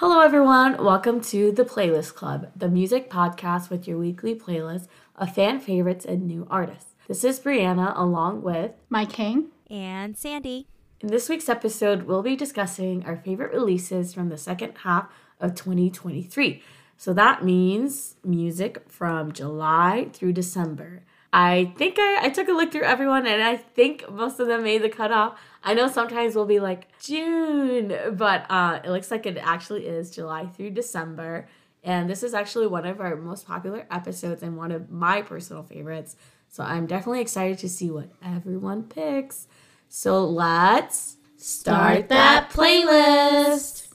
Hello, everyone. Welcome to the Playlist Club, the music podcast with your weekly playlist of fan favorites and new artists. This is Brianna, along with Mike King. And Sandy. In this week's episode, we'll be discussing our favorite releases from the second half of 2023. So that means music from July through December. I think I, I took a look through everyone and I think most of them made the cutoff. I know sometimes we'll be like June, but uh, it looks like it actually is July through December. And this is actually one of our most popular episodes and one of my personal favorites. So I'm definitely excited to see what everyone picks. So let's start that playlist.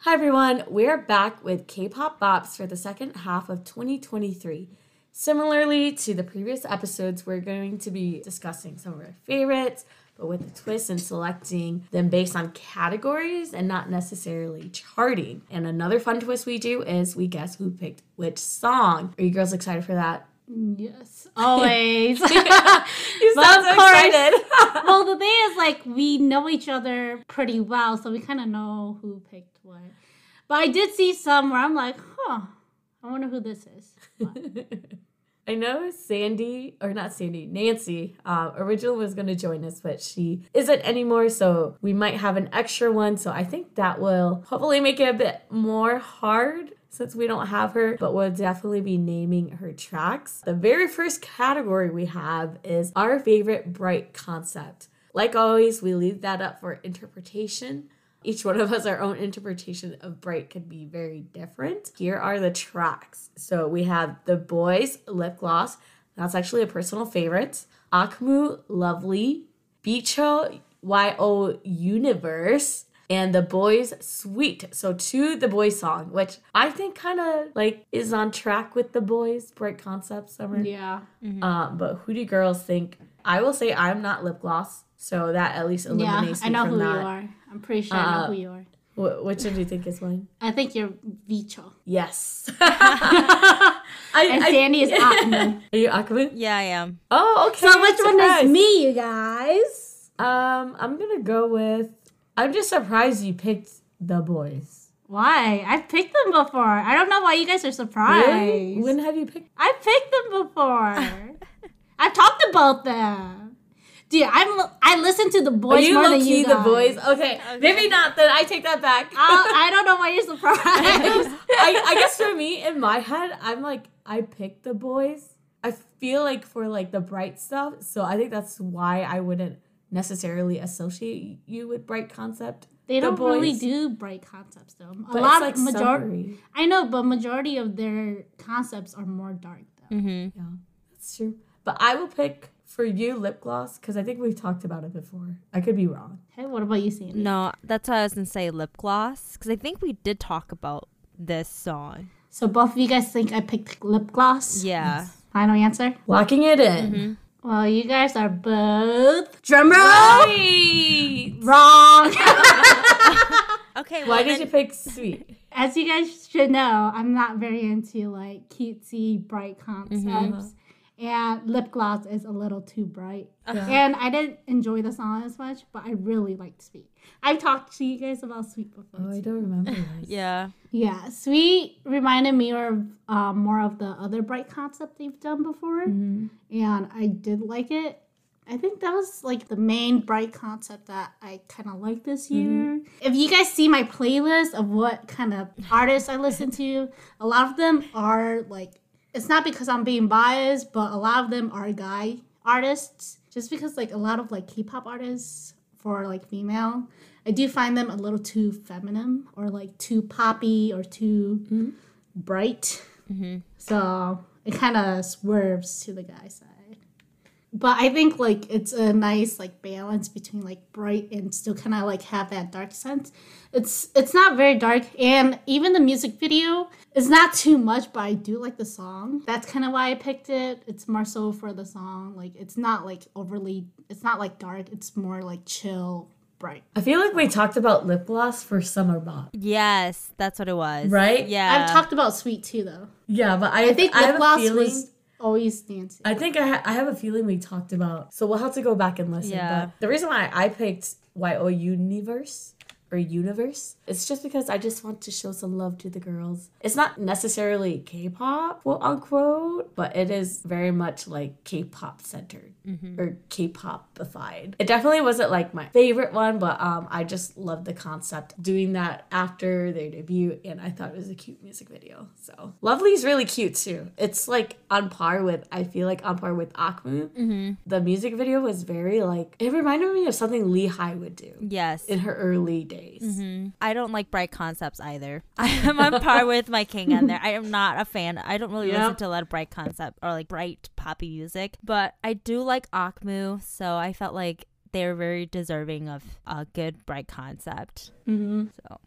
Hi everyone, we're back with K-pop bops for the second half of 2023. Similarly to the previous episodes, we're going to be discussing some of our favorites, but with a twist and selecting them based on categories and not necessarily charting. And another fun twist we do is we guess who picked which song. Are you girls excited for that? Yes, always. you sound so excited. well, the thing is, like, we know each other pretty well, so we kind of know who picked what. But I did see some where I'm like, huh, I wonder who this is. I know Sandy, or not Sandy, Nancy, uh, originally was going to join us, but she isn't anymore. So we might have an extra one. So I think that will hopefully make it a bit more hard since we don't have her, but we'll definitely be naming her tracks. The very first category we have is our favorite bright concept. Like always, we leave that up for interpretation. Each one of us, our own interpretation of bright could be very different. Here are the tracks. So we have The Boyz Lip Gloss. That's actually a personal favorite. Akmu Lovely. VCHA YO Universe and the boys sweet so to the boys song which i think kind of like is on track with the boys bright concept summer Yeah. mm-hmm. uh, but who do girls think i will say i'm not lip gloss so that at least eliminates Yeah, eliminates I know who that you are. I'm pretty sure I know Uh, who you are. Wh- which one do you think is mine I think you're VCHA. yes I, And I- Sandy is Atman. are you Akmu? Yeah, I am. oh okay So which one is me, you guys? um i'm gonna go with i'm just surprised you picked the boys Why? I've picked them before. I don't know why you guys are surprised. really when have you picked I picked them before. I've talked about them. Dude, I'm I listen to the Are boys you more low than key you the boys? Okay. maybe not. Then I take that back. I, I don't know why you're surprised. I, I guess for me, in my head, I'm like, I picked the boys. I feel like for like the bright stuff, so I think that's why I wouldn't necessarily associate you with bright concept. they The don't really do bright concepts though. A But lot it's of like majority. summery. I know, but majority of their concepts are more dark though. Mm-hmm. Yeah, that's true. But I will pick for you lip gloss because I think we've talked about it before. I could be wrong. Hey, what about you, Sandy? No, that's why I was gonna say lip gloss because I think we did talk about this song. So both of you guys think I picked lip gloss? Yeah. Final answer. Locking it in. Well, you guys are both drumroll Right. wrong. Okay. Why well, did you pick sweet? As you guys should know, I'm not very into like cutesy, bright concepts. Mm-hmm. And lip gloss is a little too bright. And I didn't enjoy the song as much, but I really liked Sweet. I've talked to you guys about Sweet before. Oh, I don't remember. this. Yeah. Yeah, Sweet reminded me of um, more of the other bright concept they've done before. Mm-hmm. And I did like it. I think that was like the main bright concept that I kind of like this year. If you guys see my playlist of what kind of artists I listen to, a lot of them are like, it's not because I'm being biased, but a lot of them are guy artists. Just because like a lot of like K-pop artists for like female, I do find them a little too feminine or like too poppy or too mm-hmm. bright. Mm-hmm. So it kind of swerves to the guy side. But I think like it's a nice like balance between like bright and still kind of like have that dark sense. It's it's not very dark and even the music video is not too much, but I do like the song. That's kind of why I picked it. It's more so for the song. Like it's not like overly it's not like dark. It's more like chill, bright. I feel like we talked about lip gloss for summer bop. Yes, that's what it was. Right? Yeah. I've talked about sweet too though. Yeah, but I, I think I lip have a gloss feeling. was always Nancy. I think I, ha- I have a feeling we talked about. So we'll have to go back and listen. Yeah. But the reason why I picked YO Universe or Universe. It's just because I just want to show some love to the girls. It's not necessarily K-pop, quote unquote, but it is very much like K-pop centered or K-popified. It definitely wasn't like my favorite one, but um, I just loved the concept doing that after their debut, and I thought it was a cute music video. So Love Lee's really cute too. It's like on par with I feel like on par with Akmu. The music video was very like it reminded me of something Lee Hi would do Yes. in her early days. I don't like bright concepts either. I'm on par with my king on there. I am not a fan. I don't really Yep. listen to a lot of bright concept or like bright poppy music, but I do like Akmu, so I felt like they were very deserving of a good bright concept. Mm-hmm. So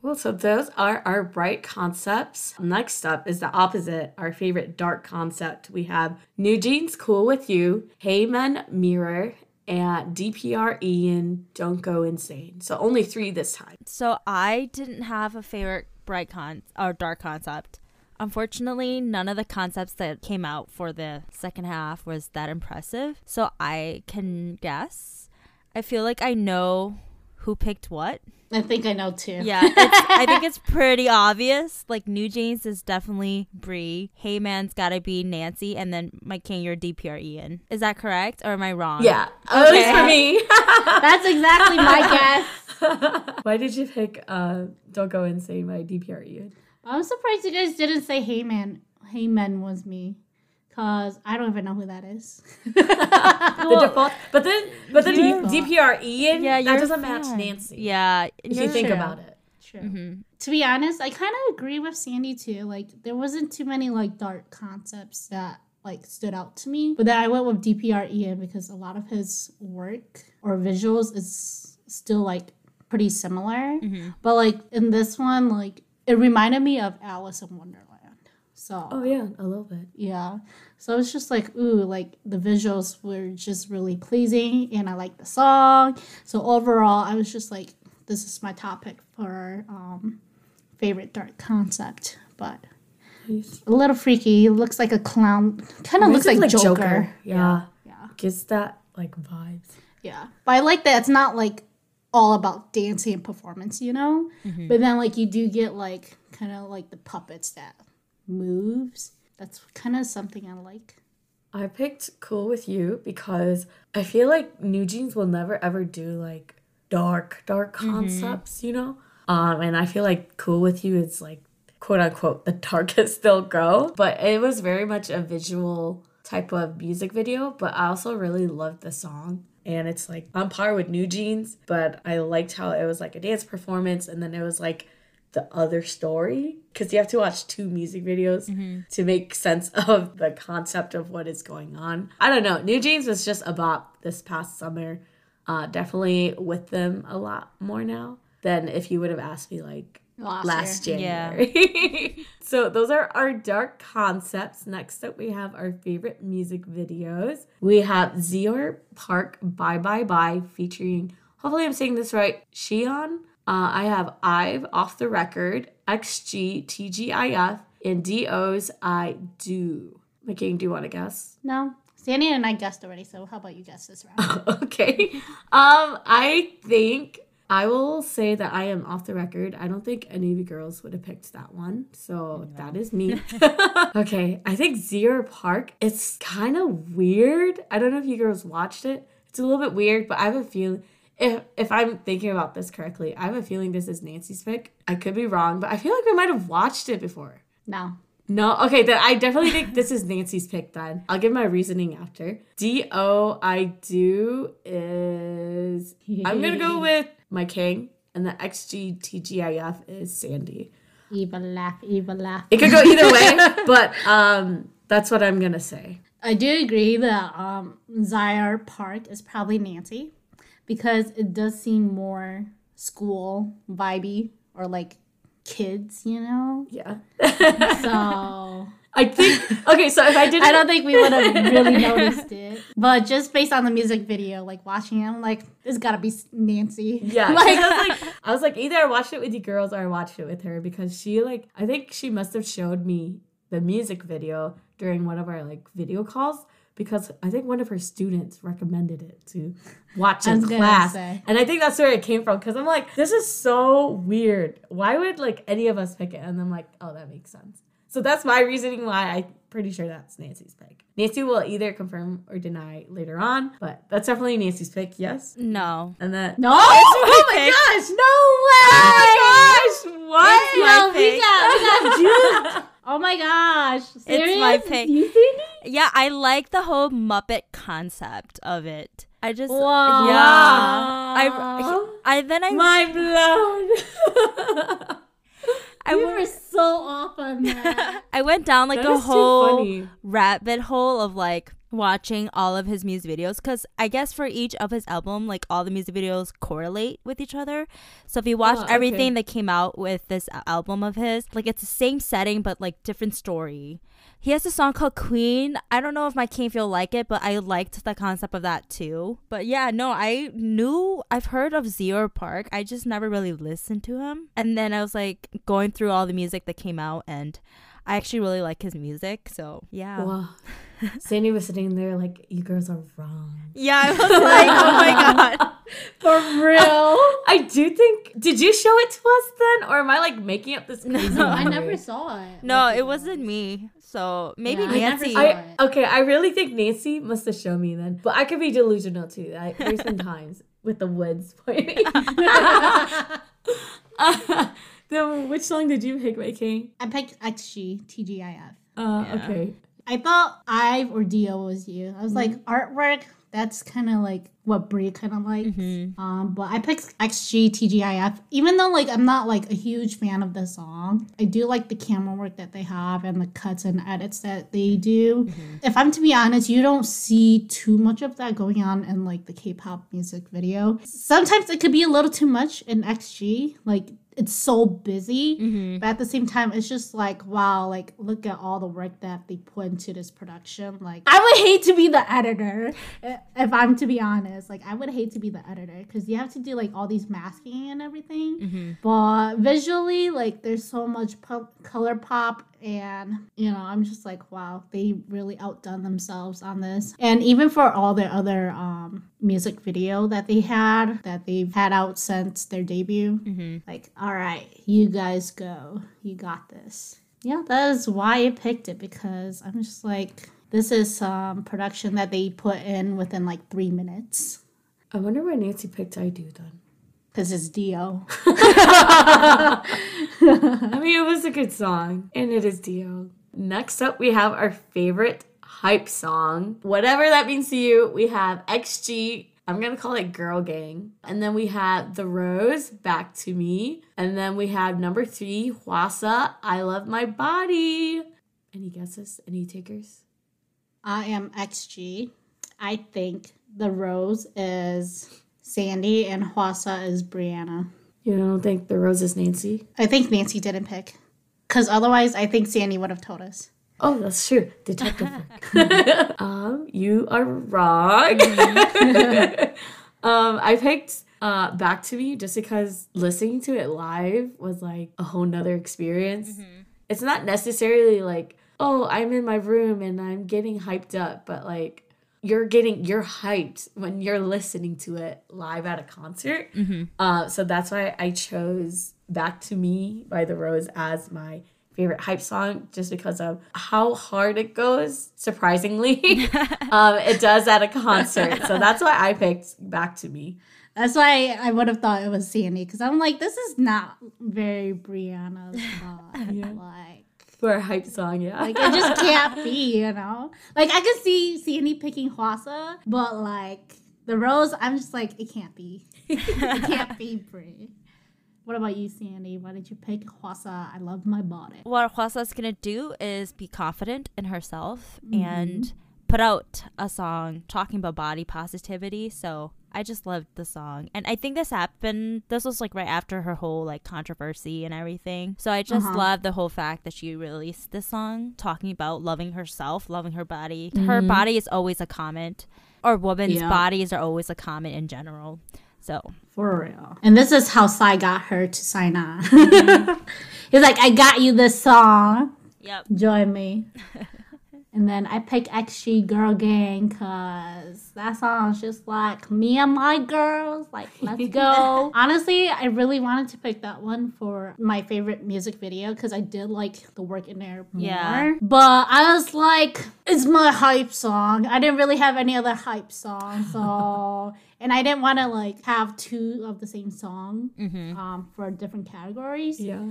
Cool. So those are our bright concepts. Next up is the opposite, our favorite dark concept. We have New Jeans Cool With You, Hey Men Mirror, and DPR Ian Don't Go Insane. So only three this time. So I didn't have a favorite bright con or dark concept. Unfortunately, none of the concepts that came out for the second half was that impressive. So I can guess. I feel like I know who picked what. I think I know too. Yeah, it's, I think it's pretty obvious. Like New Jeans is definitely Brie. Hey Man's gotta be Nancy, and then my king, your DPR Ian. Is that correct, or am I wrong? Yeah. At least for me. That's exactly my guess. Why did you pick uh, Don't Go Insane by DPR Ian? I'm surprised you guys didn't say Hey Man. Hey Man was me. Cause I don't even know who that is. The default, but then, but then You're- DPR Ian, Yeah, that doesn't match. Nancy. Yeah, If you think true. about it. True. To be honest, I kind of agree with Sandy too. Like there wasn't too many like dark concepts that like stood out to me. But then I went with DPR Ian because a lot of his work or visuals is still like pretty similar. But like in this one, like it reminded me of Alice in Wonderland. So Oh yeah, a little bit. yeah. So it's just like, ooh, like the visuals were just really pleasing and I like the song. So overall, I was just like, this is my topic for um, favorite dark concept. But a little freaky. Looks like a clown. Kind of looks like, Joker. Yeah. Yeah. Gives that like vibes. Yeah. But I like that it's not like all about dancing and performance, you know? But then like you do get like kind of like the puppets that moves. That's kind of something I like. I picked Cool with You because I feel like New Jeans will never ever do like dark, dark concepts, you know? Um, and I feel like Cool with You is like quote unquote the darkest they'll go. But it was very much a visual type of music video, but I also really loved the song. And it's like on par with New Jeans, but I liked how it was like a dance performance and then it was like the other story because you have to watch two music videos to make sense of the concept of what is going on. I don't know. New Jeans was just a bop this past summer. Uh, definitely with them a lot more now than if you would have asked me like Last, last year. January. so those are our dark concepts. Next up, we have our favorite music videos. We have Zior Park Bye Bye Bye featuring, hopefully I'm saying this right, Shion. Uh, I have Ive Off the Record, XG TGIF, and DO's I Do. McKing, do you want to guess? No. Sandy and I guessed already, so how about you guess this round? okay. Um, I think I will say that I am off the record. I don't think any of you girls would have picked that one. So that is me. okay. I think Zior Park, it's kind of weird. I don't know if you girls watched it. It's a little bit weird, but I have a feeling if if I'm thinking about this correctly, I have a feeling this is Nancy's pick. I could be wrong, but I feel like we might have watched it before. no. No, okay, then I definitely think this is Nancy's pick then. I'll give my reasoning after. D O I do is I'm gonna go with my king, and the XGTGIF is Sandy. Evil laugh, evil laugh. It could go either way, but um that's what I'm gonna say. I do agree that um, Zior Park is probably Nancy because it does seem more school vibey or like kids, you know? Yeah. So I think okay, so if I didn't I don't think we would have really noticed it. But just based on the music video, like watching it, I'm like, this gotta be Nancy. Yeah. like, I was like, I was like, either I watched it with you girls or I watched it with her because she like, I think she must have showed me the music video during one of our like video calls. Because I think one of her students recommended it to watch in class. say. And I think that's where it came from because I'm like, this is so weird. Why would like any of us pick it? And I'm like, oh, that makes sense. So that's my reasoning why I'm pretty sure that's Nancy's pick. Nancy will either confirm or deny later on, but that's definitely Nancy's pick, yes? No. And that. No, Oh my pick. gosh, no oh way! what? It's my no, we got, we got juked. Oh my gosh. Serious? my pick. You? Yeah, I like the whole Muppet concept of it. I just Wow. yeah. I, I then I Mind blown. I we went, were so off on that. I went down like That a whole rabbit hole of like watching all of his music videos because I guess for each of his album, like all the music videos correlate with each other. So if you watch Oh, okay. everything that came out with this album of his, like it's the same setting but like different story. He has a song called Queen. I don't know if my King feel like it, but I liked the concept of that too. But yeah, no, I knew I've heard of Zior Park. I just never really listened to him. And then I was like going through all the music that came out and I actually really like his music. So yeah. Wow. Sandy was sitting there like, you girls are wrong. Yeah, I was like, oh my god. For real? I do think. Did you show it to us then, or am I like making up this? No, I never saw it. No, Like, it wasn't me. So maybe Yeah, Nancy. saw I okay. I really think Nancy must have shown me then, but I could be delusional too. I, there's been times with the woods pointing. Then which song did you pick, my king? I picked XG, TGIF. Uh, Yeah. Okay. I thought Ive or Dio was you. I was like, artwork, that's kind of like what Brie kind of likes. Um, but I picked XG TGIF, even though like I'm not like a huge fan of the song. I do like the camera work that they have and the cuts and edits that they do. If I'm to be honest, you don't see too much of that going on in like the K-pop music video. Sometimes it could be a little too much in XG, like. It's so busy, mm-hmm. but at the same time, it's just like wow, like look at all the work that they put into this production. Like I would hate to be the editor, if I'm to be honest. Like I would hate to be the editor because you have to do like all these masking and everything. Mm-hmm. But visually, like there's so much pop, color pop, and you know, I'm just like wow, they really outdone themselves on this. And even for all their other um music video that they had that they've had out since their debut, like all right, you guys go, you got this. Yeah, that is why I picked it because I'm just like, this is some production that they put in within like three minutes I wonder why Nancy picked I Do then. Because it's Dio. I mean, it was a good song, and it is Dio. Next up, we have our favorite hype song. Whatever that means to you, we have XG. I'm gonna call it Girl Gang. And then we have The Rose, Back to Me. And then we have number three, Hwasa, I Love My Body. Any guesses? Any takers? I am XG. I think the Rose is Sandy and Hwasa is Brianna. You don't think The Rose is Nancy? I think Nancy didn't pick because otherwise, I think Sandy would have told us. Oh, that's true. Detective um, you are wrong. um, I picked uh Back to Me just because listening to it live was like a whole nother experience. It's not necessarily like, oh, I'm in my room and I'm getting hyped up, but like you're getting you're hyped when you're listening to it live at a concert. Uh, so that's why I chose Back to Me by The Rose as my favorite hype song just because of how hard it goes surprisingly. Um, it does at a concert. So that's why i picked back to me. That's why I would have thought it was Sandy because I'm like, this is not very Brianna's vibe. Like, for a hype song yeah Like it just can't be, you know. Like I could see Sandy picking Hwasa, but like the rose, I'm just like it can't be. it can't be Brie. What about you, Sandy? Why did you pick Hwasa? I love my body. what Hwasa's gonna do is be confident in herself mm-hmm. and put out a song talking about body positivity. So I just loved the song, and I think this happened. This was like right after her whole like controversy and everything. So I just Uh-huh. love the whole fact that she released this song talking about loving herself, loving her body. Her body is always a comment, or women's Yeah. bodies are always a comment in general. So For real. And this is how Psy got her to sign on. He's like, I got you this song. yep. Join me. And then I picked XG Girl Gang because that song's just like me and my girls. Like, let's go. Honestly, I really wanted to pick that one for my favorite music video because I did like the work in there more. Yeah. But I was like, it's my hype song. I didn't really have any other hype song. So, and I didn't want to like have two of the same song Mm-hmm. um, for different categories. Yeah.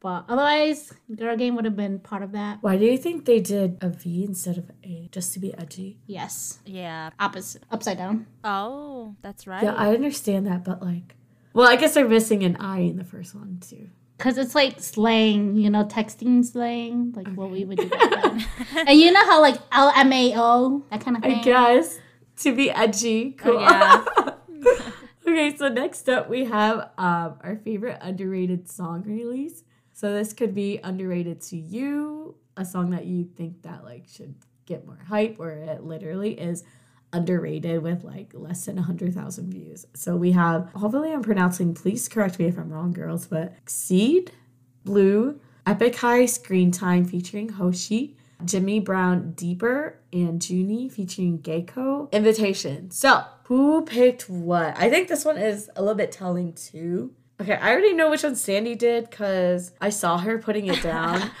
But otherwise, Girl Gang would have been part of that. Why do you think they did a V instead of A just to be edgy? Yes. Yeah. Opposite. Upside down. Oh, that's right. Yeah, I understand that, but like, well, I guess they're missing an I in the first one too. Because it's like slang, you know, texting slang, like what we would do back then. and you know how like LMAO, that kind of thing. I guess to be edgy. Cool. yeah. okay, so next up we have um, our favorite underrated song release. So this could be underrated to you, a song that you think that like should get more hype, or it literally is underrated with like less than 100,000 views. So we have, hopefully I'm pronouncing, please correct me if I'm wrong, girls, but Seed, Blue, Epic High Screen Time featuring Hoshi, Jimmy Brown Deeper, and Junie featuring Geico. Invitation. So, who picked what? I think this one is a little bit telling too. Okay, I already know which one Sandy did because I saw her putting it down.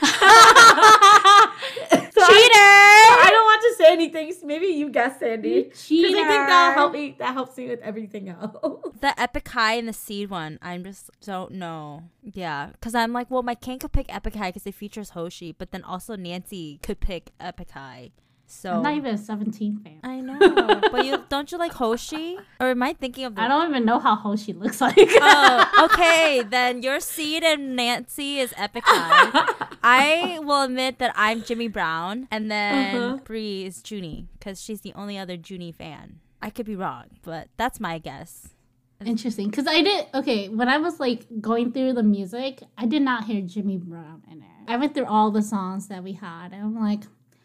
So I, I don't want to say anything. so Maybe you guess, Sandy. Cheater! Because I think that help me. That helps me with everything else. The Epic High and the Seed one, I just don't know. Yeah, because I'm like, well, my can could pick Epic High because it features Hoshi, but then also Nancy could pick Epic High. So I'm not even a 17 fan. I know, but you don't you like Hoshi? Or am I thinking of the? I don't even know how Hoshi looks like. Oh, okay. Then your Seed and Nancy is Epic High. I will admit that I'm Jimmy Brown, and then Uh-huh. Bree is Junie because she's the only other Junie fan. I could be wrong, but that's my guess. Interesting, because I did okay when I was like going through the music. I did not hear Jimmy Brown in there. I went through all the songs that we had, and I'm like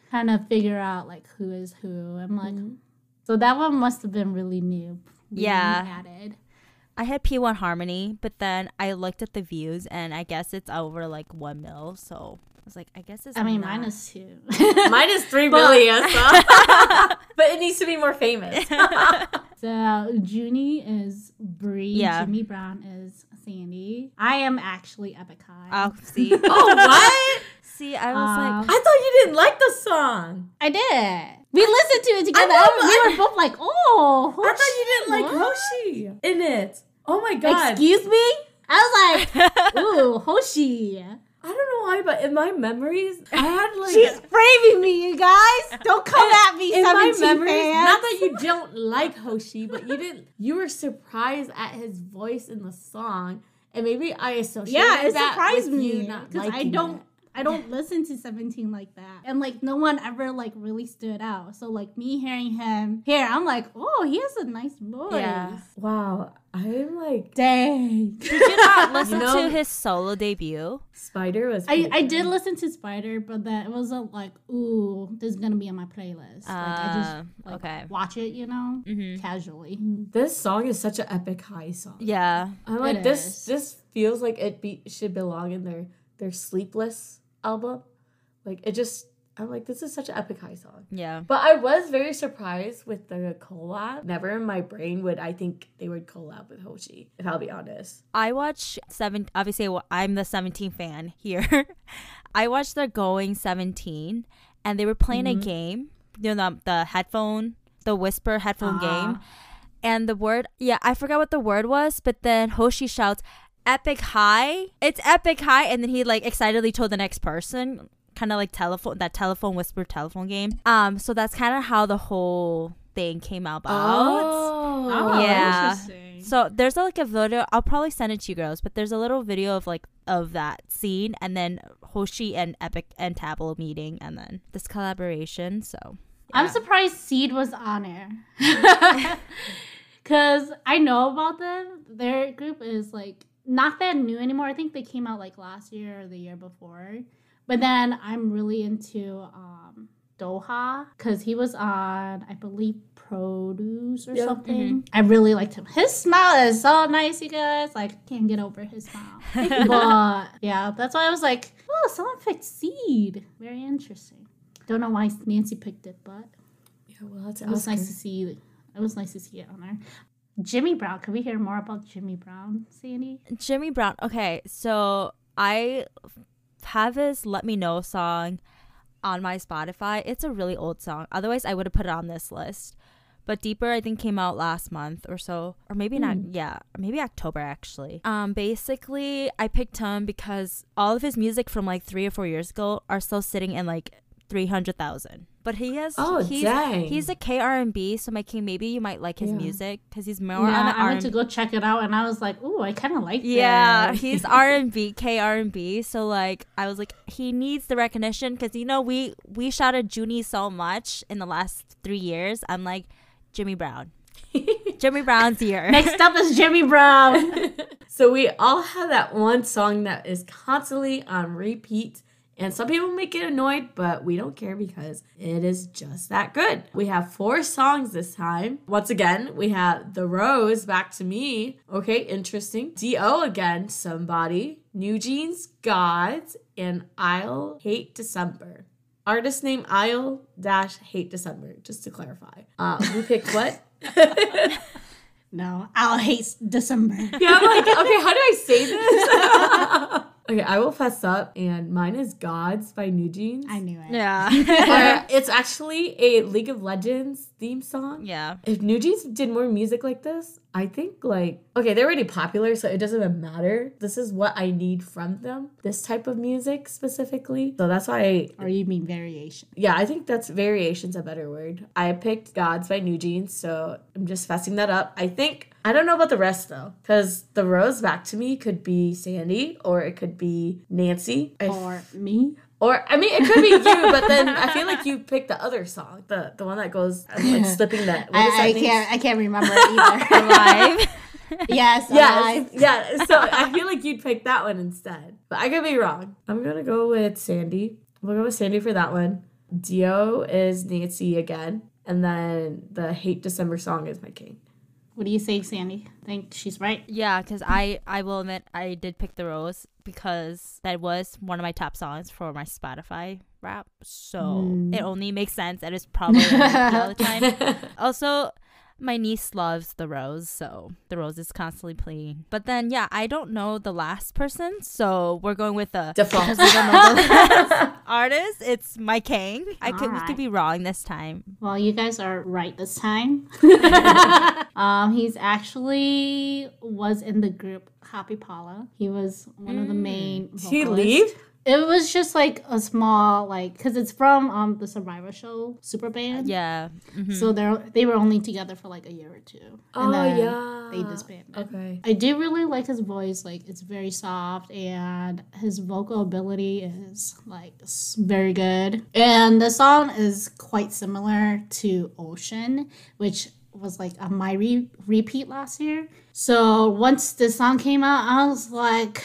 trying to figure out like who is who. I'm like, mm-hmm. so that one must have been really new. really Yeah. added. I had P1 Harmony, but then I looked at the views, and I guess it's over like one mil. So I was like, I guess it's. I mean, not. mine is two. Mine is three million, so. but it needs to be more famous. so Junie is Bree. Yeah. Jimmy Brown is Sandy. I am actually Epic High. Oh, see, oh, what? See, I was Uh, like, I thought you didn't like the song. I did. We listened to it together. know, but we were both like, "Oh, I thought you didn't like what? Hoshi in it. Oh my god. Excuse me? I was like, ooh, Hoshi. I don't know why, but in my memories, I had like She's braving me, you guys. Don't come at me, in my memories. fans. Not that you don't like Hoshi, but you didn't. You were surprised at his voice in the song, and maybe I associated yeah, it that surprised with you not because I liking don't. it. I don't listen to 17 like that. And like no one ever like really stood out. So like me hearing him here, I'm like, oh, he has a nice voice. Yeah. Wow, I'm like Dang. did you not listen know- to his solo debut? Spider was. I, I did listen to Spider, but then it wasn't like, ooh, this is gonna be on my playlist. like I Uh, just like okay. watch it, you know, Mhm. casually. This song is such an epic high song. Yeah, I'm like It this. is. This feels like it be should belong in their their Sleepless album. Like it just. I'm like this is such an epic high song. yeah. But I was very surprised with the collab. Never in my brain would I think they would collab with Hoshi. If I'll be honest. I watch seven. Obviously, well, I'm the 17 fan here. I watched their Going 17, and they were playing Mm-hmm. a game. You know, the, the headphone, the whisper headphone game, Ah. and the word. Yeah, I forgot what the word was, but then Hoshi shouts, "Epic high!" It's epic high, and then he like excitedly told the next person, kind of like telephone that telephone whisper telephone game. Um, so that's kind of how the whole thing came about. Oh, Yeah. interesting. So there's like a video. I'll probably send it to you girls, but there's a little video of like of that scene, and then Hoshi and Epic and Tablo meeting, and then this collaboration. So I'm surprised Seed was on air. Cause I know about them. Their group is like not that new anymore. I think they came out like last year or the year before. But then I'm really into um Doha because he was on, I believe, Produce or Yeah. something. I really liked him. His smile is so nice, you guys. Like, can't get over his smile. but yeah, that's why I was like, oh, someone picked Seed. Very interesting. Don't know why Nancy picked it, but Yeah, well, that's it was nice to see. It was nice to see it on there. Jimmy Brown. Can we hear more about Jimmy Brown, Sandy? Jimmy Brown. Okay, so I have his "Let Me Know" song on my Spotify. It's a really old song. Otherwise, I would have put it on this list. But Deeper, I think, came out last month or so, or maybe not. Yeah, or maybe October actually. Um, basically, I picked him because all of his music from like three or four years ago are still sitting in like three hundred thousand. But he has, Oh, he's, dang. he's a K R and B. So my king, maybe you might like his Yeah. music because he's more yeah, on the I R went to go check it out, and I was like, "Ooh, I kind of like yeah, that." he's R and B, K R and B. So like, I was like, he needs the recognition because you know we we shouted Junie so much in the last three years. I'm like, Jimmy Brown, Jimmy Brown's here. Next up is Jimmy Brown. So we all have that one song that is constantly on repeat. And some people may get annoyed, but we don't care because it is just that good. We have four songs this time. Once again, we have The Rose, Back to Me. Okay, interesting. D.O. again, Somebody. New Jeans, Gods. And I'll Hate December. Artist name I'll dash Hate December, just to clarify. Uh, who picked what? no, I'll hate December. Yeah, I'm like, okay, how do I say this? okay, I will fess up, and mine is Gods by New Jeans. I knew it. yeah, Uh, it's actually a League of Legends theme song. yeah. If New Jeans did more music like this, I think like okay, they're already popular, so it doesn't even matter. This is what I need from them. This type of music specifically. So that's why I Or you mean variation? yeah, I think that's variation's a better word. I picked Gods by New Jeans, so I'm just fessing that up. I think I don't know about the rest though, because the rose back to me could be Sandy or it could be Nancy. Or me? Or I mean, it could be you, but then I feel like you picked the other song, the the one that goes like slipping that. What is that I, I can't. I can't remember it either. Live. yes. Yes, Alive. yeah. So I feel like you'd pick that one instead, but I could be wrong. I'm gonna go with Sandy. We'll go with Sandy for that one. Dio is Nancy again, and then the Hate December song is my king. What do you say, Sandy? Think she's right? Yeah, because I I will admit I did pick the rose because that was one of my top songs for my Spotify rap. So it mm. only makes sense and it's probably all the time. Also, my niece loves the rose, so the rose is constantly playing. But then yeah, I don't know the last person, so we're going with the Default. because we don't know the last artist. It's my king. I could we could be wrong this time. Well, you guys are right this time. um, he's actually was in the group Hoppipolla. He was one of the main. Did he vocalists. leave? It was just like a small like because it's from um the Survivor Show Super Band. Yeah. mhm. So they're they were only together for like a year or two. Oh then yeah. They disbanded. Okay. I do really like his voice. Like it's very soft, and his vocal ability is like very good. And the song is quite similar to Ocean, which was like a my re- repeat last year. So once the song came out, I was like.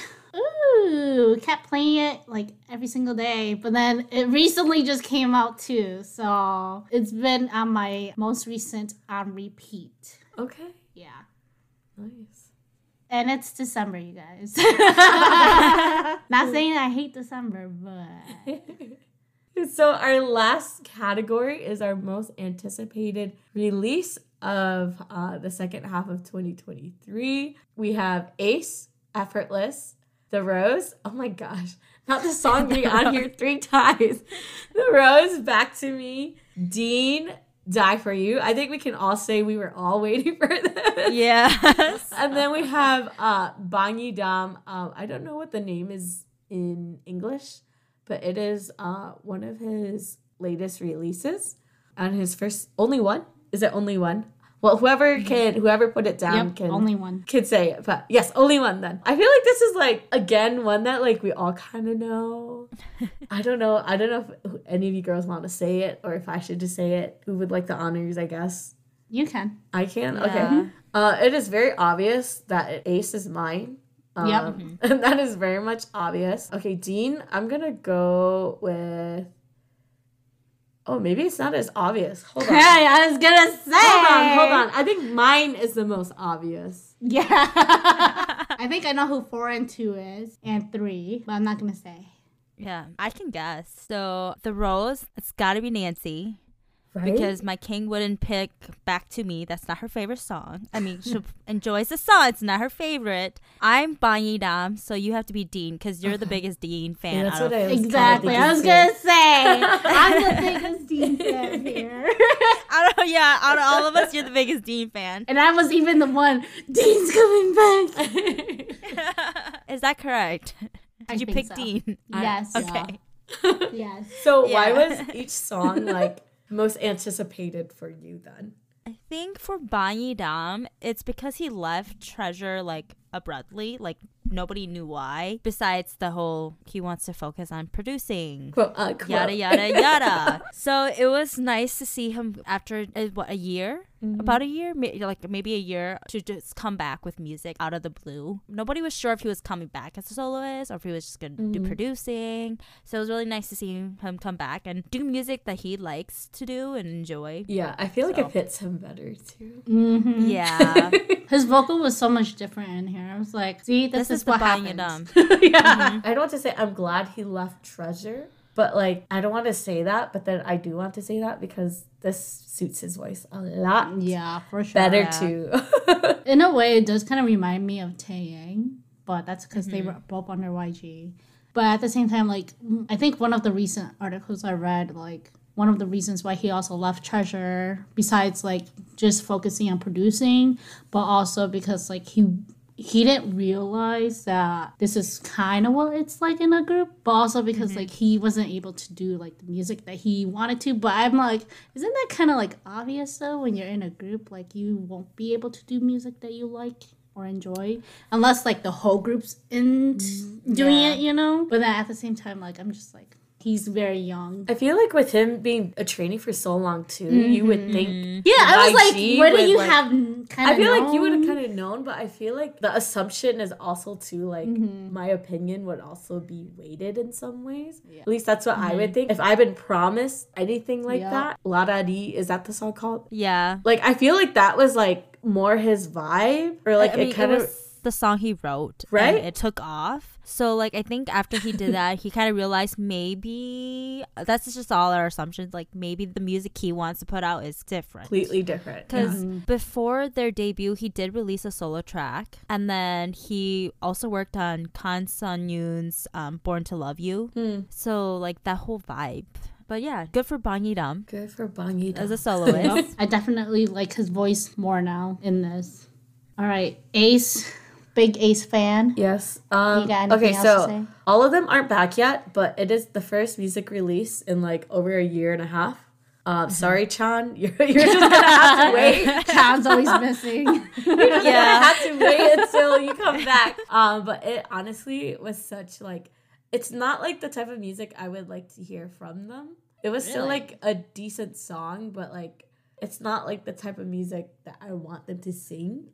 Ooh, kept playing it like every single day, but then it recently just came out too. So it's been on my most recent on repeat. Okay. Yeah. Nice. And it's December, you guys. Not saying I hate December, but So our last category is our most anticipated release of uh, the second half of 2023. We have Ace, Effortless, The Rose. Oh my gosh, not the song being on here three times. The Rose, Back to Me, Dean, Die for You. I think we can all say we were all waiting for this. Yes. And then we have uh Bang Ye-dam. Um, I don't know what the name is in English, but it is uh one of his latest releases and his first only one. Is it only one? Well, whoever can whoever put it down yep, can only one. can say it. But yes, only one then. I feel like this is like again one that like we all kind of know. I don't know. I don't know if any of you girls want to say it or if I should just say it. Who would like the honors? I guess. You can. I can. Yeah. Okay. Uh, it is very obvious that Ace is mine. Um, Yep. And that is very much obvious. Okay, Dean, I'm gonna go with. Oh, maybe it's not as obvious. Hold on. Hey, I was gonna say. Hold on, hold on. I think mine is the most obvious. Yeah. I think I know who four and two is, and three, but I'm not gonna say. Yeah, I can guess. So the rose, it's got to be Nancy Right? because my king wouldn't pick Back to Me. That's not her favorite song. I mean, she enjoys the song. It's not her favorite. I'm Bang Ye-dam, so you have to be Dean because you're the biggest Dean fan. Yeah, that's out what of- I was kinda Exactly. I was thinking gonna say I'm the biggest Dean fan here, I don't. Yeah, out of all of us, you're the biggest Dean fan. and I was even the one. Dean's coming back. Is that correct? I Did you think pick so. Dean? Yes. Okay. Yes. So why was each song like most anticipated for you then? I think for Bang Ye-dam, it's because he left Treasure like abruptly. Like nobody knew why. Besides the whole he wants to focus on producing. Quote unquote. Yada yada yada. so it was nice to see him after uh, what a year, about a year, may- like maybe a year, to just come back with music out of the blue. Nobody was sure if he was coming back as a soloist or if he was just gonna do producing. So it was really nice to see him come back and do music that he likes to do and enjoy. Yeah, I feel like it fits him better too. Mm-hmm. Yeah. His vocal was so much different in here. I was like, see, this, This is, is the what Banya happens. Dum. yeah. Mm-hmm. I don't want to say I'm glad he left Treasure, but like I don't want to say that, but then I do want to say that because this suits his voice a lot Yeah, for sure. better Yeah. too. In a way, it does kind of remind me of Taeyang, but that's because they mm-hmm. were both under YG. But at the same time, like mm, I think one of the recent articles I read, like one of the reasons why he also left Treasure, besides like just focusing on producing, but also because like he he didn't realize that this is kind of what it's like in a group, but also because mm-hmm. like he wasn't able to do like the music that he wanted to. But I'm like, isn't that kind of like obvious though when you're in a group, like you won't be able to do music that you like or enjoy unless like the whole group's in mm, doing yeah. it, you know. But then at the same time, like I'm just like he's very young. I feel like with him being a trainee for so long too, you would think Yeah, I was like, where do you like- have kind of? I feel like you would have kind of known, but I feel like the assumption is also too like Mm-hmm. my opinion would also be weighted in some ways. At least that's what I would think. If I've been promised anything like Yeah. that, La Da Di, is that the song called? Yeah. Like I feel like that was like more his vibe, or like I mean, it kind of. was the song he wrote, and Right? it took off. So, like, I think after he did that, he kind of realized maybe that's just all our assumptions. Like, maybe the music he wants to put out is different. completely different. Because before their debut, he did release a solo track, and then he also worked on Kang Seung-yoon's um, "Born to Love You." Hmm. So, like that whole vibe. But yeah, good for Bang Ye-dam Good for Bangi. as a soloist. I definitely like his voice more now in this. All right, Ace, big Ace fan. Yes. Um, You got okay, else so to say? all of them aren't back yet, but it is the first music release in like over a year and a half. Um, Mm-hmm. Sorry, Chan, you're, you're just gonna have to wait. Chan's always missing. yeah, Yeah. have to wait until you come back. Um, but it honestly was such like it's not like the type of music I would like to hear from them. It was still like a decent song, but like it's not like the type of music that I want them to sing.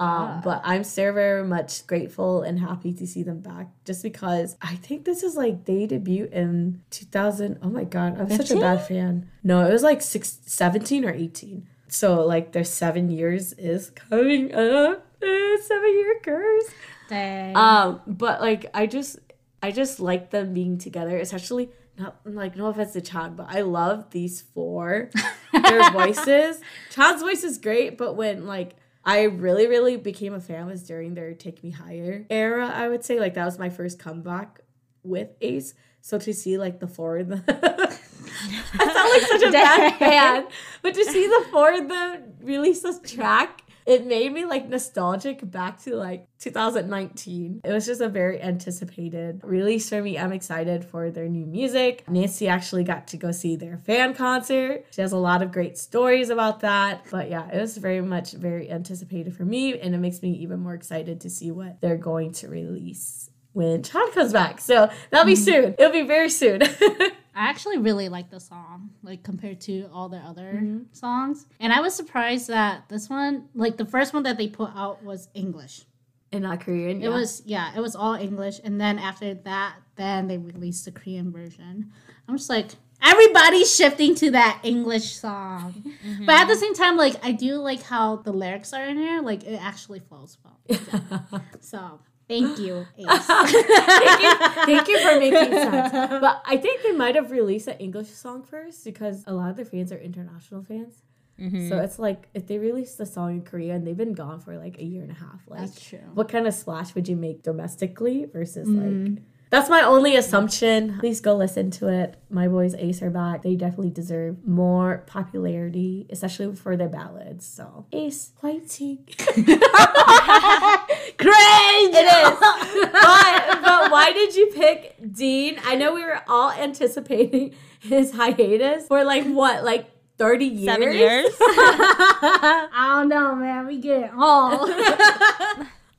Um, Ah. but I'm so very much grateful and happy to see them back just because I think this is like they debut in 2000. Oh my god, I'm such a bad fan. No, it was like six, 17 or 18. So like their seven years is coming up. Uh, seven year curse. Dang. Um, but like I just I just like them being together, especially not like no offense to Chan, but I love these four. Their voices. Chan's voice is great, but when like I really, really became a fan was during their Take Me Higher era, I would say. Like that was my first comeback with Ace. So to see like the four of them I sound like such a bad fan. But to see the four of them release this track, it made me like nostalgic back to like 2019. It was just a very anticipated release for me. I'm excited for their new music. Nancy actually got to go see their fan concert. She has a lot of great stories about that. But yeah, it was very much very anticipated for me, and it makes me even more excited to see what they're going to release when Chan comes back. So that'll be mm. soon. It'll be very soon. I actually really like the song, like compared to all their other mm-hmm. songs. And I was surprised that this one, like the first one that they put out was English. and not Korean. It was yeah, it was all English, and then after that, then they released the Korean version. I'm just like everybody's shifting to that English song, mm-hmm. but at the same time, like I do like how the lyrics are in here. Like it actually flows well. so Thank you, Ace. thank, you, thank you for making sense. But I think they might have released an English song first because a lot of their fans are international fans. Mm-hmm. So it's like if they released the song in Korea and they've been gone for like a year and a half, like That's true. what kind of splash would you make domestically versus Mm. like that's my only assumption. Please go listen to it. My boys Ace are back. They definitely deserve more popularity, especially for their ballads. So Ace, tea. Cringe. It is. but, but why did you pick Dean? I know we were all anticipating his hiatus for like what, like 30 years? Seven years. I don't know, man. We get it all.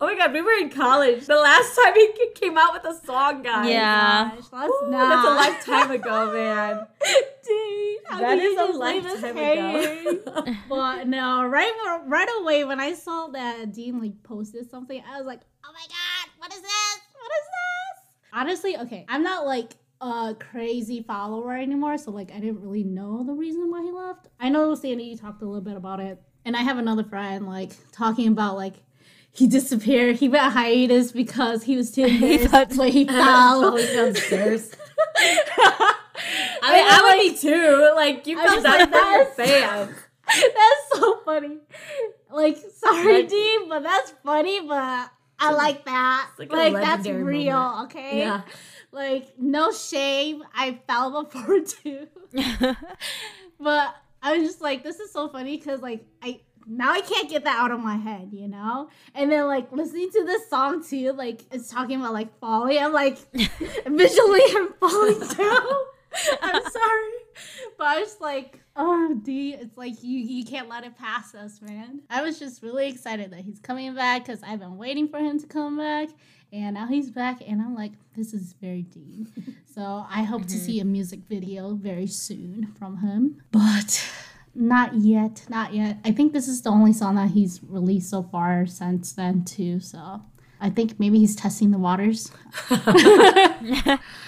Oh my god, we were in college. The last time he came out with a song, guys. yeah. Gosh, let's Ooh. That's a lifetime ago, man. Dean, how That can you is a just leave us lifetime ago. But no, right right away when I saw that Dean like posted something, I was like, oh my god, what is this? What is this? Honestly, okay, I'm not like a crazy follower anymore, so like I didn't really know the reason why he left. I know Sandy talked a little bit about it, and I have another friend like talking about like he disappeared. He went hiatus because he was too embarrassed thought- when he fell. Oh, downstairs. I mean, I would be too. Like, you just that like, from your that's- That's so funny. Like, sorry, Like- Dean, but that's funny, but I like that. Like, like that's real, moment. okay? Yeah. Like, no shame. I fell before too. But I was just like, this is so funny because, like, I now I can't get that out of my head, you know? And then, like, listening to this song too, like, it's talking about, like, falling. I'm like, visually, I'm falling too. I'm sorry. But I was like, oh, D, it's like you you can't let it pass us, man. I was just really excited that he's coming back because I've been waiting for him to come back. And now he's back, and I'm like, this is very Dean. so I hope to mm-hmm. see a music video very soon from him. But not yet, not yet. I think this is the only song that he's released so far since then, too. So I think maybe he's testing the waters.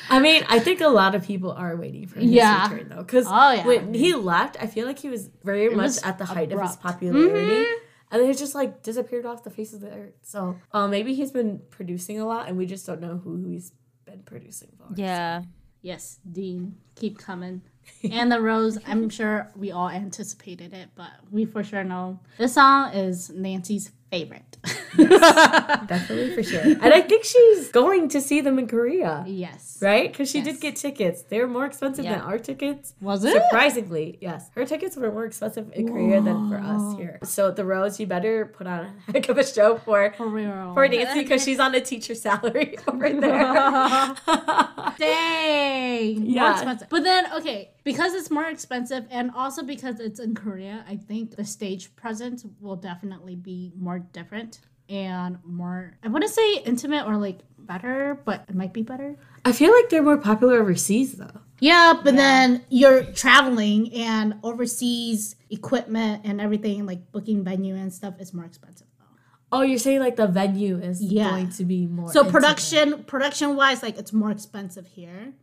I mean, I think a lot of people are waiting for his Yeah. return though, because Oh, yeah. when he left, I feel like he was very much was at the height of his abrupt. popularity, and then he just like disappeared off the face of the earth. So, uh, maybe he's been producing a lot, and we just don't know who he's been producing for. yeah. Yes, Dean, keep coming. and the rose, I'm sure we all anticipated it, but we for sure know this song is Nancy's favorite. definitely for sure. And I think she's going to see them in Korea. yes. Right? Because she Yes. did get tickets. They were more expensive than our tickets. Was it? Surprisingly, yes. Her tickets were more expensive in Korea than for us here. So the Rose, you better put on a heck of a show for For real. for Nancy because she's on a teacher salary over there. Dang. More expensive. But then, okay, because it's more expensive and also because it's in Korea, I think the stage presence will definitely be more different and more, I wouldn't say intimate or like better, but it might be better. I feel like they're more popular overseas though. Yeah, but then you're traveling and overseas equipment and everything, like booking venue and stuff, is more expensive. though. Oh, you're saying like the venue is Yeah. going to be more. So intimate. production, production wise, like it's more expensive here.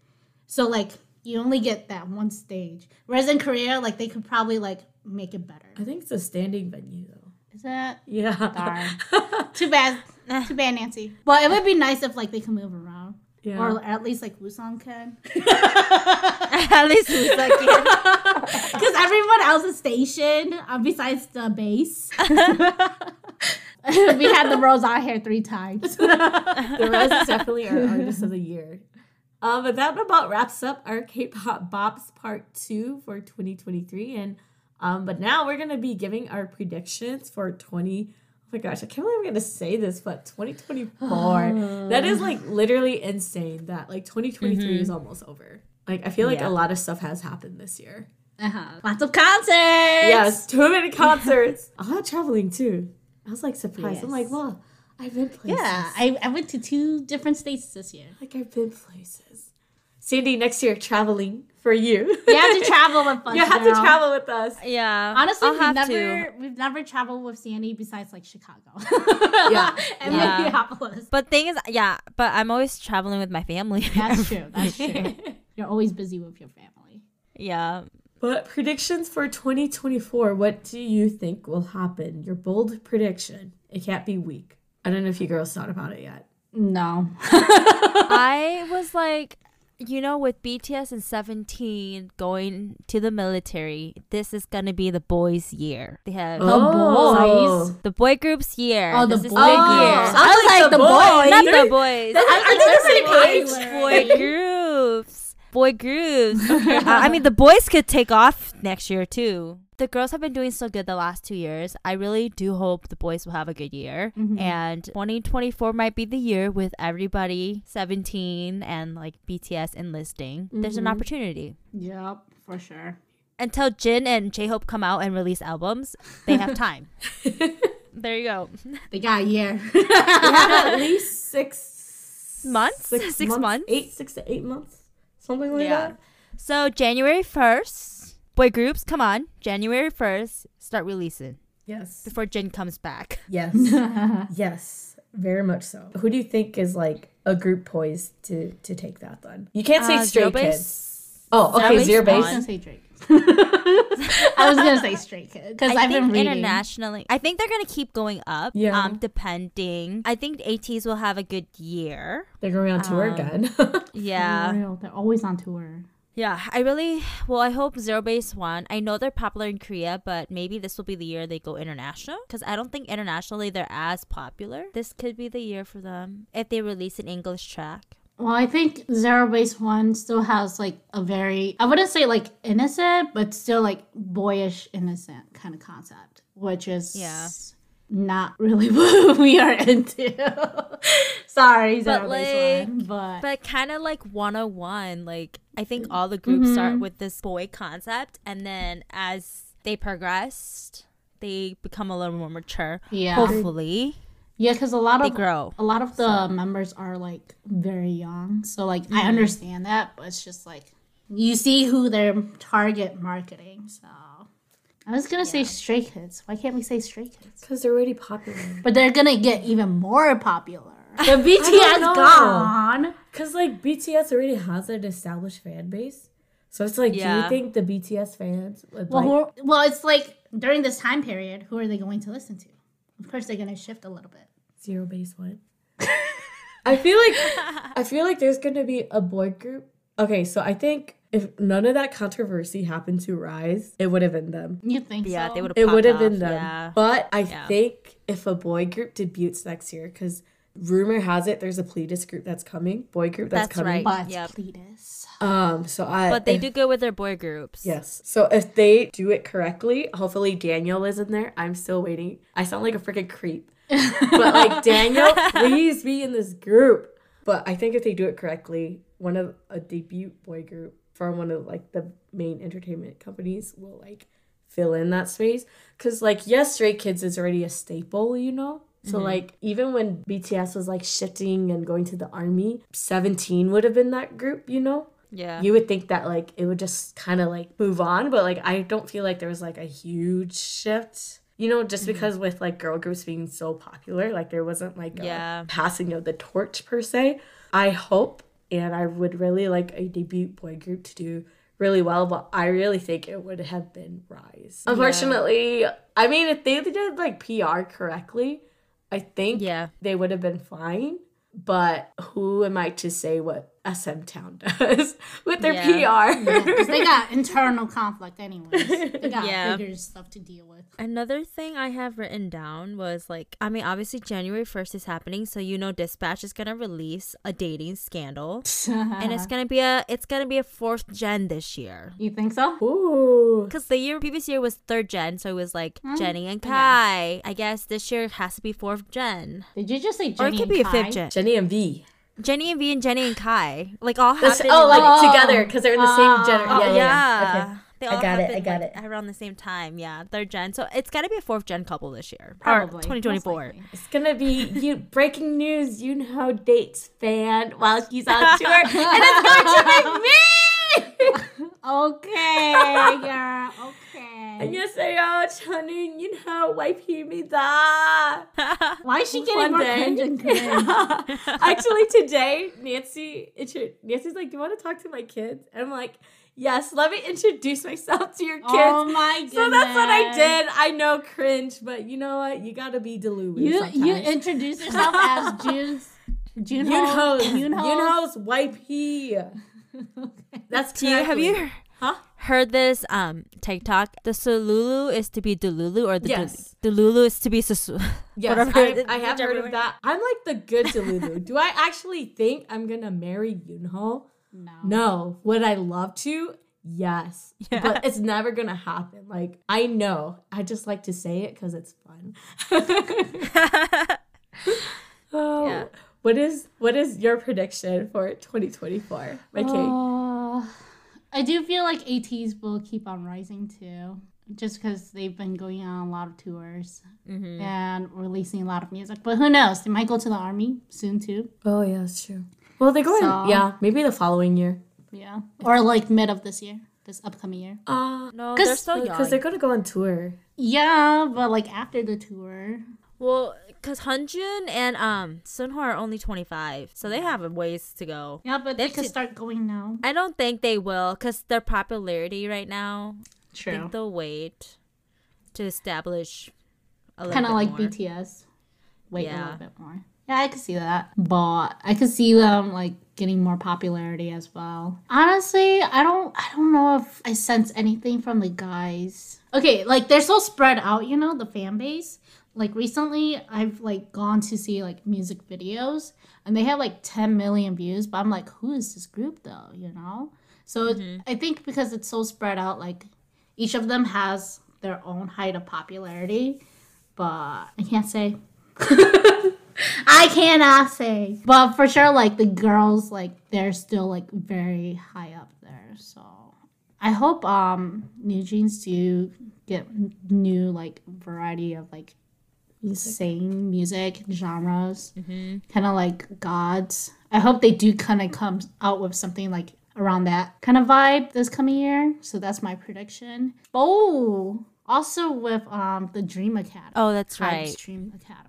So like you only get that one stage, whereas in Korea, like they could probably like make it better. I think it's a standing venue though. Is that Yeah. Darn. too bad? Too bad, Nancy. Well, it would be nice if like they can move around, yeah. or at least like Woosung can, At least like, yeah. because everyone else is stationed uh, besides the base. we had the rose out here three times. the Rose is definitely our artist of the year. Um, but that about wraps up our K-pop bops part two for 2023. And um, but now we're gonna be giving our predictions for 20. Oh my gosh, I can't believe I'm gonna say this, but 2024. that is like literally insane. That like 2023 is almost over. Like I feel like Yeah. a lot of stuff has happened this year. Uh-huh. Lots of concerts. Yes, too many concerts. a lot of traveling too. I was like surprised. I'm like, Yes. wow, I've been places. Yeah, I, I went to two different states this year. Like I've been places. Sandy, next year traveling for you. You have to travel with us. you have to travel with us. yeah. Honestly, I'll we've have never to. we've never traveled with Sandy besides like Chicago. Yeah. and Yeah. Minneapolis. But thing is, yeah. But I'm always traveling with my family. That's true. That's true. You're always busy with your family. yeah. But predictions for 2024, what do you think will happen? Your bold prediction. It can't be weak. I don't know if you girls thought about it yet. No. I was like, you know, with BTS and 17 going to the military, this is gonna be the boys' year. They have Oh. the boys. The boy group's year. Oh, the This is boy their groups. year. I was like, the boys. Not They're- the boys. Are they the same age? boy groups. Boy groups. Uh, I mean, the boys could take off next year too. The girls have been doing so good the last two years. I really do hope the boys will have a good year. Mhm. And 2024 might be the year with everybody 17 and like BTS enlisting. There's an Mhm. opportunity. Yep, for sure. Until Jin and J Hope come out and release albums, they have time. there you go. They got a year. We have at least six Months? Six months? Eight, six to eight months, something like Yeah. So January 1st, boy groups, come on. January 1st, start releasing. Yes. before Jin comes back. Yes. yes. Very much so. Who do you think is like a group poised to to take that then? You can't say Uh, Stray Zero Kids. Base? Oh, okay, Base Zero I was Base. gonna say Drake. I was gonna say Stray Kids because I I've been think reading. internationally, I think they're gonna keep going up. Yeah. Um, depending. I think ATEEZ will have a good year. They're going on tour Um, again. Yeah. Real, they're always on tour. Yeah, I really well. I hope Zero Base one. I know they're popular in Korea, but maybe this will be the year they go international. Because I don't think internationally they're as popular. This could be the year for them if they release an English track. Well, I think Zero Base One still has like a very, I wouldn't say like innocent, but still like boyish innocent kind of concept, which is Yeah. Not really what we are into. Sorry, But, like- One, but, But kind of like 101. Like I think mm-hmm. all the groups start mm-hmm. with this boy concept, and then as they progressed, they become a little more mature. yeah, Hopefully, yeah, because a lot they of grow. a lot of the members are like very young, so like I mm-hmm. understand that, but it's just like you see who they're target marketing. So I was gonna say Stray Kids. Why can't we say Stray Kids? Because they're already popular. But they're gonna get even more popular. The BTS know. gone. Because like BTS already has an established fan base. So it's like, do you think the BTS fans would Well, like who, well, it's like during this time period, who are they going to listen to? Of course, they're gonna shift a little bit. zero base one? I feel like I feel like there's gonna be a boy group. Okay, so I think if none of that controversy happened to RIIZE, it would have been them. You think Yeah, so? they would have. It would have been them. Yeah. But I Yeah. think if a boy group debuts next year, because rumor has it there's a Pledis group that's coming, boy group that's, That's coming. right. But Yep. Pledis. Um, so I But they if- do go with their boy groups. Yes. So if they do it correctly, hopefully Daniel is in there. I'm still waiting. I sound like a freaking creep. But like Daniel, please be in this group. But I think if they do it correctly, one of a debut boy group from one of like the main entertainment companies will like fill in that space. Cause like yes, Stray Kids is already a staple, you know? So mm-hmm. like even when BTS was like shifting and going to the army, 17 would have been that group, you know? Yeah. you would think that like it would just kind of like move on but like i don't feel like there was like a huge shift you know just mm-hmm. because with like girl groups being so popular like there wasn't like a Yeah. passing of the torch per se i hope and i would really like a debut boy group to do really well but i really think it would have been RIIZE unfortunately i mean if they did like pr correctly i think Yeah. they would have been fine but who am i to say what sm town does with their Yeah. pr Because they got internal conflict anyways. They got Yeah. bigger stuff to deal with. Another thing I have written down was like, I mean, obviously January 1st is happening, so you know Dispatch is gonna release a dating scandal. and it's gonna be a it's gonna be a fourth gen this year. You think so? Ooh. Because the year previous year was third gen, so it was like Hmm, Jennie and Kai. I guess this year has to be fourth gen. Did you just say Jennie Or it could and be a fifth gen. Jennie and V. Jennie and V and Jennie and Kai. Like all That's- happened oh, in, like Oh. together because they're in the same generation. Oh, yeah, yeah. yeah, yeah. Okay. They I all got it, I got like, it. around the same time. Yeah, third gen. So it's got to be a fourth gen couple this year. Probably. 2024. It's gonna be you breaking news. You know dates fan while he's on tour, and it's going to be me. 오케이, 야, 오케이. 안녕하세요. 저는 윤하 와이프입니다. Why is she getting One more day. cringe and cringe? Actually, today Nancy, Nancy's like, "Do you want to talk to my kids?" And I'm like. Yes, let me introduce myself to your oh kids. Oh my goodness. So that's what I did. I know cringe, but you know what? You gotta be deluded. You sometimes. you introduce yourself as June's Yunho's June Ho's wife he. YP. That's Do you have you Huh? heard this um TikTok? The Sululu is to be Delulu, or the Yes. Del- Delulu is to be Susu. Yes, Whatever I, I have whichever heard of that. I'm like the good Delulu. Do I actually think I'm gonna marry Yunho? No. No. Would I love to? Yes. Yeah. But it's never gonna happen. Like I know. I just like to say it because it's fun. oh, Yeah. What is what is your prediction for 2024, my king? Uh, I do feel like ATEEZ will keep on rising too, just because they've been going on a lot of tours Mm-hmm. and releasing a lot of music. But who knows? They might go to the army soon too. Oh yeah, that's true. Well, they're going. So- yeah, maybe the following year. Yeah, or like mid of this year, this upcoming year. Uh, no, 'Cause- they're still young. because they're gonna go on tour. Yeah, but like after the tour. Well, because Hongjoong and um Sunho are only 25, so they have a ways to go. Yeah, but they They've could seen- start going now. I don't think they will, because their popularity right now. I True. think they'll wait to establish. a little Kind of like more. BTS. Wait a little bit more. Yeah, I could see that. But I could see them like getting more popularity as well. Honestly, I don't I don't know if I sense anything from the guys. Okay, like they're so spread out, you know, the fan base. Like recently I've like gone to see like music videos and they have like 10 million views, but I'm like, who is this group though, you know? So I think because it's so spread out, like each of them has their own height of popularity, but I can't say. I cannot say. But for sure, like the girls, like they're still like very high up there. So I hope um New Jeans do get new like variety of like sing music genres, kind of like gods. I hope they do kind of come out with something like around that kind of vibe this coming year. So that's my prediction. Oh, also with um the Dream Academy. Oh, that's right. Dream Academy.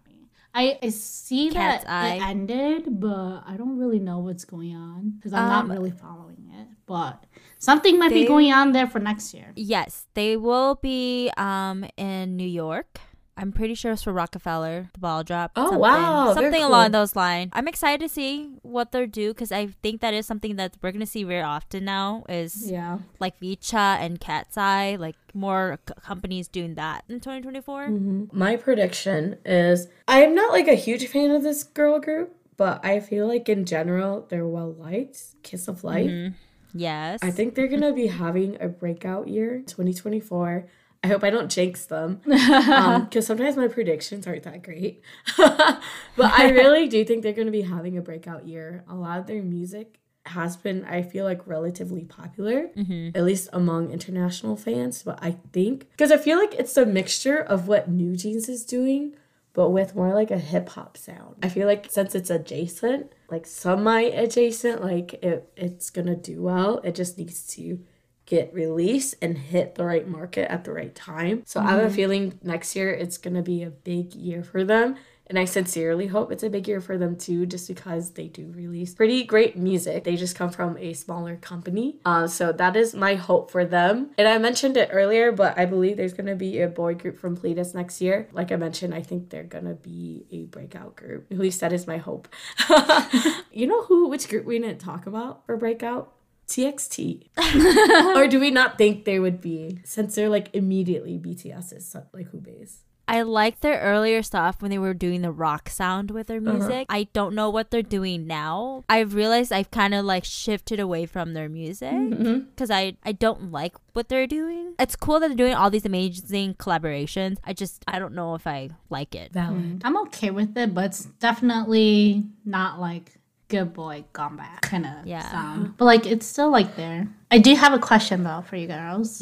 I, I see Cat's that Eye. it ended, but I don't really know what's going on because I'm not Um, really following it. But something might be going on there for next year. Yes, they will be um in New York. I'm pretty sure it's for Rockefeller, the ball drop. Oh, something, wow, something along those lines. I'm excited to see what they're do because I think that is something that we're gonna see very often now. Is Yeah. like VCHA and KATSEYE, like more c- companies doing that in 2024. Mm-hmm. My prediction is I'm not like a huge fan of this girl group, but I feel like in general they're well liked. Kiss of Life. Yes, I think they're gonna be having a breakout year 2024. I hope I don't jinx them um, because sometimes my predictions aren't that great. but I really do think they're gonna be having a breakout year. A lot of their music has been, I feel like, relatively popular, mm-hmm. at least among international fans. But I think because I feel like it's a mixture of what New Jeans is doing but with more like a hip hop sound. I feel like since it's adjacent, like semi adjacent, like it, it's gonna do well. It just needs to get released and hit the right market at the right time. So I have a feeling next year it's gonna be a big year for them. And I sincerely hope it's a big year for them too, just because they do release pretty great music. They just come from a smaller company. Uh, so that is my hope for them. And I mentioned it earlier, but I believe there's going to be a boy group from Pledis next year. Like I mentioned, I think they're going to be a breakout group. At least that is my hope. you know who, which group we didn't talk about for breakout? TXT. or do we not think they would be since they're like immediately BTS's like hoobaes? I like their earlier stuff when they were doing the rock sound with their uh-huh. music. I don't know what they're doing now. I've realized I've kind of like shifted away from their music mm-hmm, mm-hmm. because I I don't like what they're doing. It's cool that they're doing all these amazing collaborations. I just I don't know if I like it. Valid. I'm okay with it, but it's definitely not like Good Boy Gone Bad kind of Yeah. sound. But like it's still like there. I do have a question though for you girls.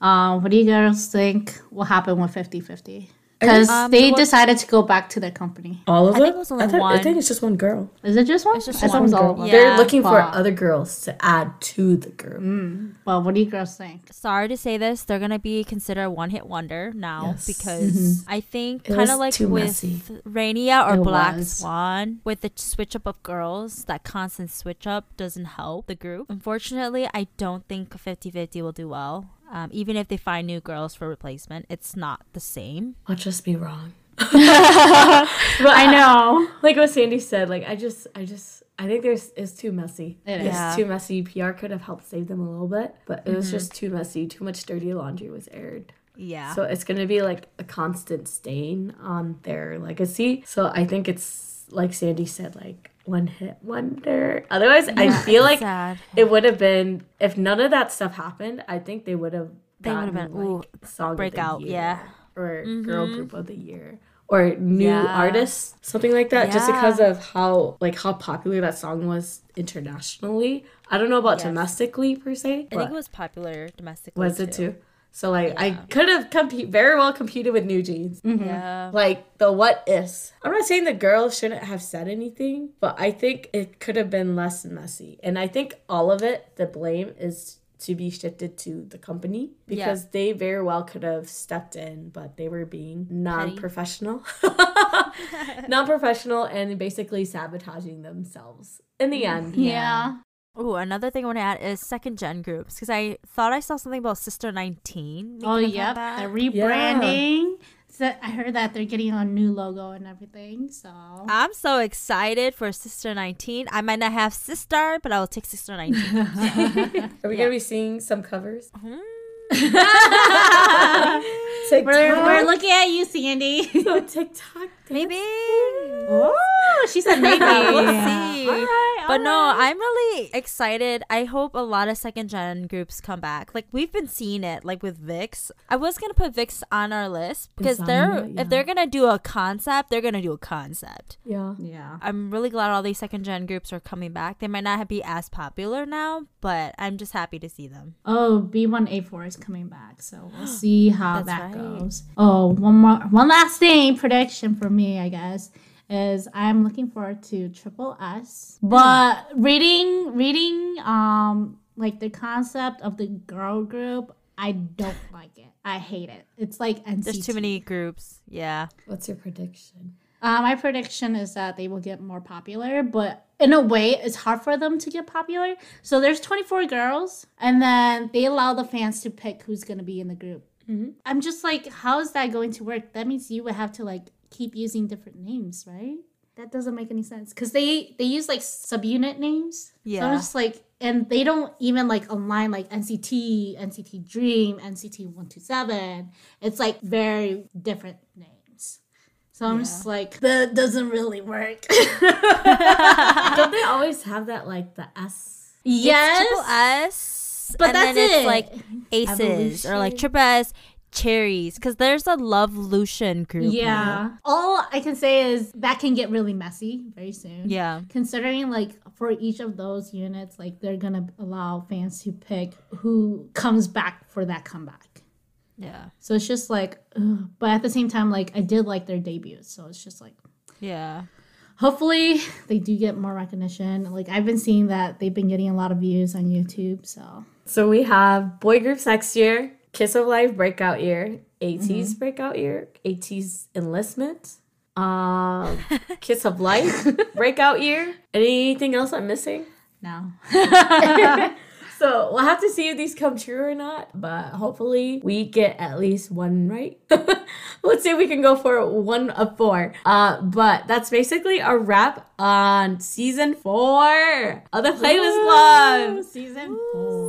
Uh, what do you girls think will happen with 50 50? Because Um, they so what- decided to go back to their company. All of I them? think it was only I, thought- I think it's just one girl. Is it just one? It's just I thought it one was all girl. of them. Yeah. They're looking for other girls to add to the group. Well, what do you girls think? Sorry to say this, they're gonna be considered a one hit wonder now Yes. because I think kind of like too with messy. Rania or It Black was. Swan, with the switch up of girls, that constant switch up doesn't help the group. Unfortunately, I don't think 50 50 will do well. Um, even if they find new girls for replacement, it's not the same. I'll just be wrong. But I know. like what Sandy said, like I just, I just, I think there's it's too messy. It it's. Yeah. too messy. PR could have helped save them a little bit, but it was just too messy. Too much dirty laundry was aired. Yeah. So it's gonna be like a constant stain on their legacy. So I think it's like Sandy said, like one hit wonder. Otherwise, I feel like sad. it would have been if none of that stuff happened. I think they would have. They would have been, ooh, like, song breakout, of the year, yeah. or mm-hmm. girl group of the year or new Yeah. artists, something like that. Just because of how like how popular that song was internationally. I don't know about Yes. domestically per se. I think it was popular domestically. was it too? So like I could have compete very well competed with New Jeans. Mm-hmm. Yeah. Like the what ifs. I'm not saying the girls shouldn't have said anything, but I think it could have been less messy. And I think all of it, the blame is to be shifted to the company because they very well could have stepped in, but they were being non-professional. non-professional and basically sabotaging themselves in the end. Yeah. Oh, another thing I want to add is second gen groups because I thought I saw something about Sister 19. Oh, making yep. comeback. They're rebranding. So I heard that they're getting a new logo and everything. So I'm so excited for SISTAR19. I might not have SISTAR, but I will take SISTAR19. Are we gonna be seeing some covers? Mm. we're, we're looking at you, Sandy. So TikTok. Maybe. oh, she said maybe. We'll see. All right, But no, right. I'm really excited. I hope a lot of second gen groups come back. Like we've been seeing it, like with VIXX. I was gonna put VIXX on our list because they're yeah. if they're gonna do a concept, they're gonna do a concept. Yeah. Yeah. I'm really glad all these second gen groups are coming back. They might not be as popular now, but I'm just happy to see them. Oh, B1A4 is coming back, so we'll see how that right. goes. Oh, one more, one last thing, prediction for me, I guess, is I'm looking forward to Triple S. But reading, reading, um, like the concept of the girl group, I don't like it. I hate it. It's like NCT. There's too many groups. Yeah. What's your prediction? Uh, my prediction is that they will get more popular, but in a way, it's hard for them to get popular. So there's 24 girls, and then they allow the fans to pick who's gonna be in the group. I'm just like, how is that going to work? That means you would have to like keep using different names, right? That doesn't make any sense because they they use like subunit names. So Yeah. I'm just like, and they don't even like align like NCT, NCT Dream, NCT One Two Seven. It's like very different names. So I'm just like, that doesn't really work. Don't they always have that like the S? yes, Triple S. But and that's then it's it. like aces or like Evolution. triple S cherries. Because there's a LOVElution group. now. yeah. All I can say is that can get really messy very soon. Yeah. considering like for each of those units like they're gonna allow fans to pick who comes back for that comeback Yeah. so it's just like ugh. but at the same time like i did like their debuts so it's just like Yeah. hopefully they do get more recognition like i've been seeing that they've been getting a lot of views on youtube so So we have boy groups next year, Kiss of Life breakout year, ATEEZ breakout year, ATEEZ enlistment, um, Kiss of Life breakout year. Anything else I'm missing? now So we'll have to see if these come true or not, but hopefully we get at least one right. Let's see if we can go for one of four. Uh, but that's basically a wrap on season four of the Playlist Club. season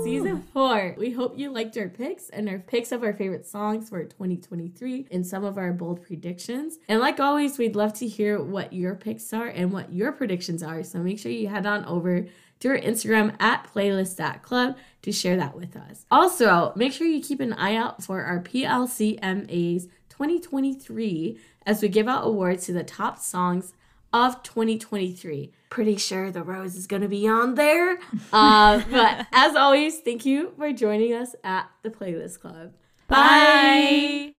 Season four. We hope you liked our picks and our picks of our favorite songs for 2023 and some of our bold predictions. And like always, we'd love to hear what your picks are and what your predictions are. So make sure you head on over to our Instagram at playlist.club to share that with us. Also, make sure you keep an eye out for our PLCMAs 2023 as we give out awards to the top songs of 2023. Pretty sure the rose is going to be on there. Uh, but as always, thank you for joining us at the Playlist Club. Bye.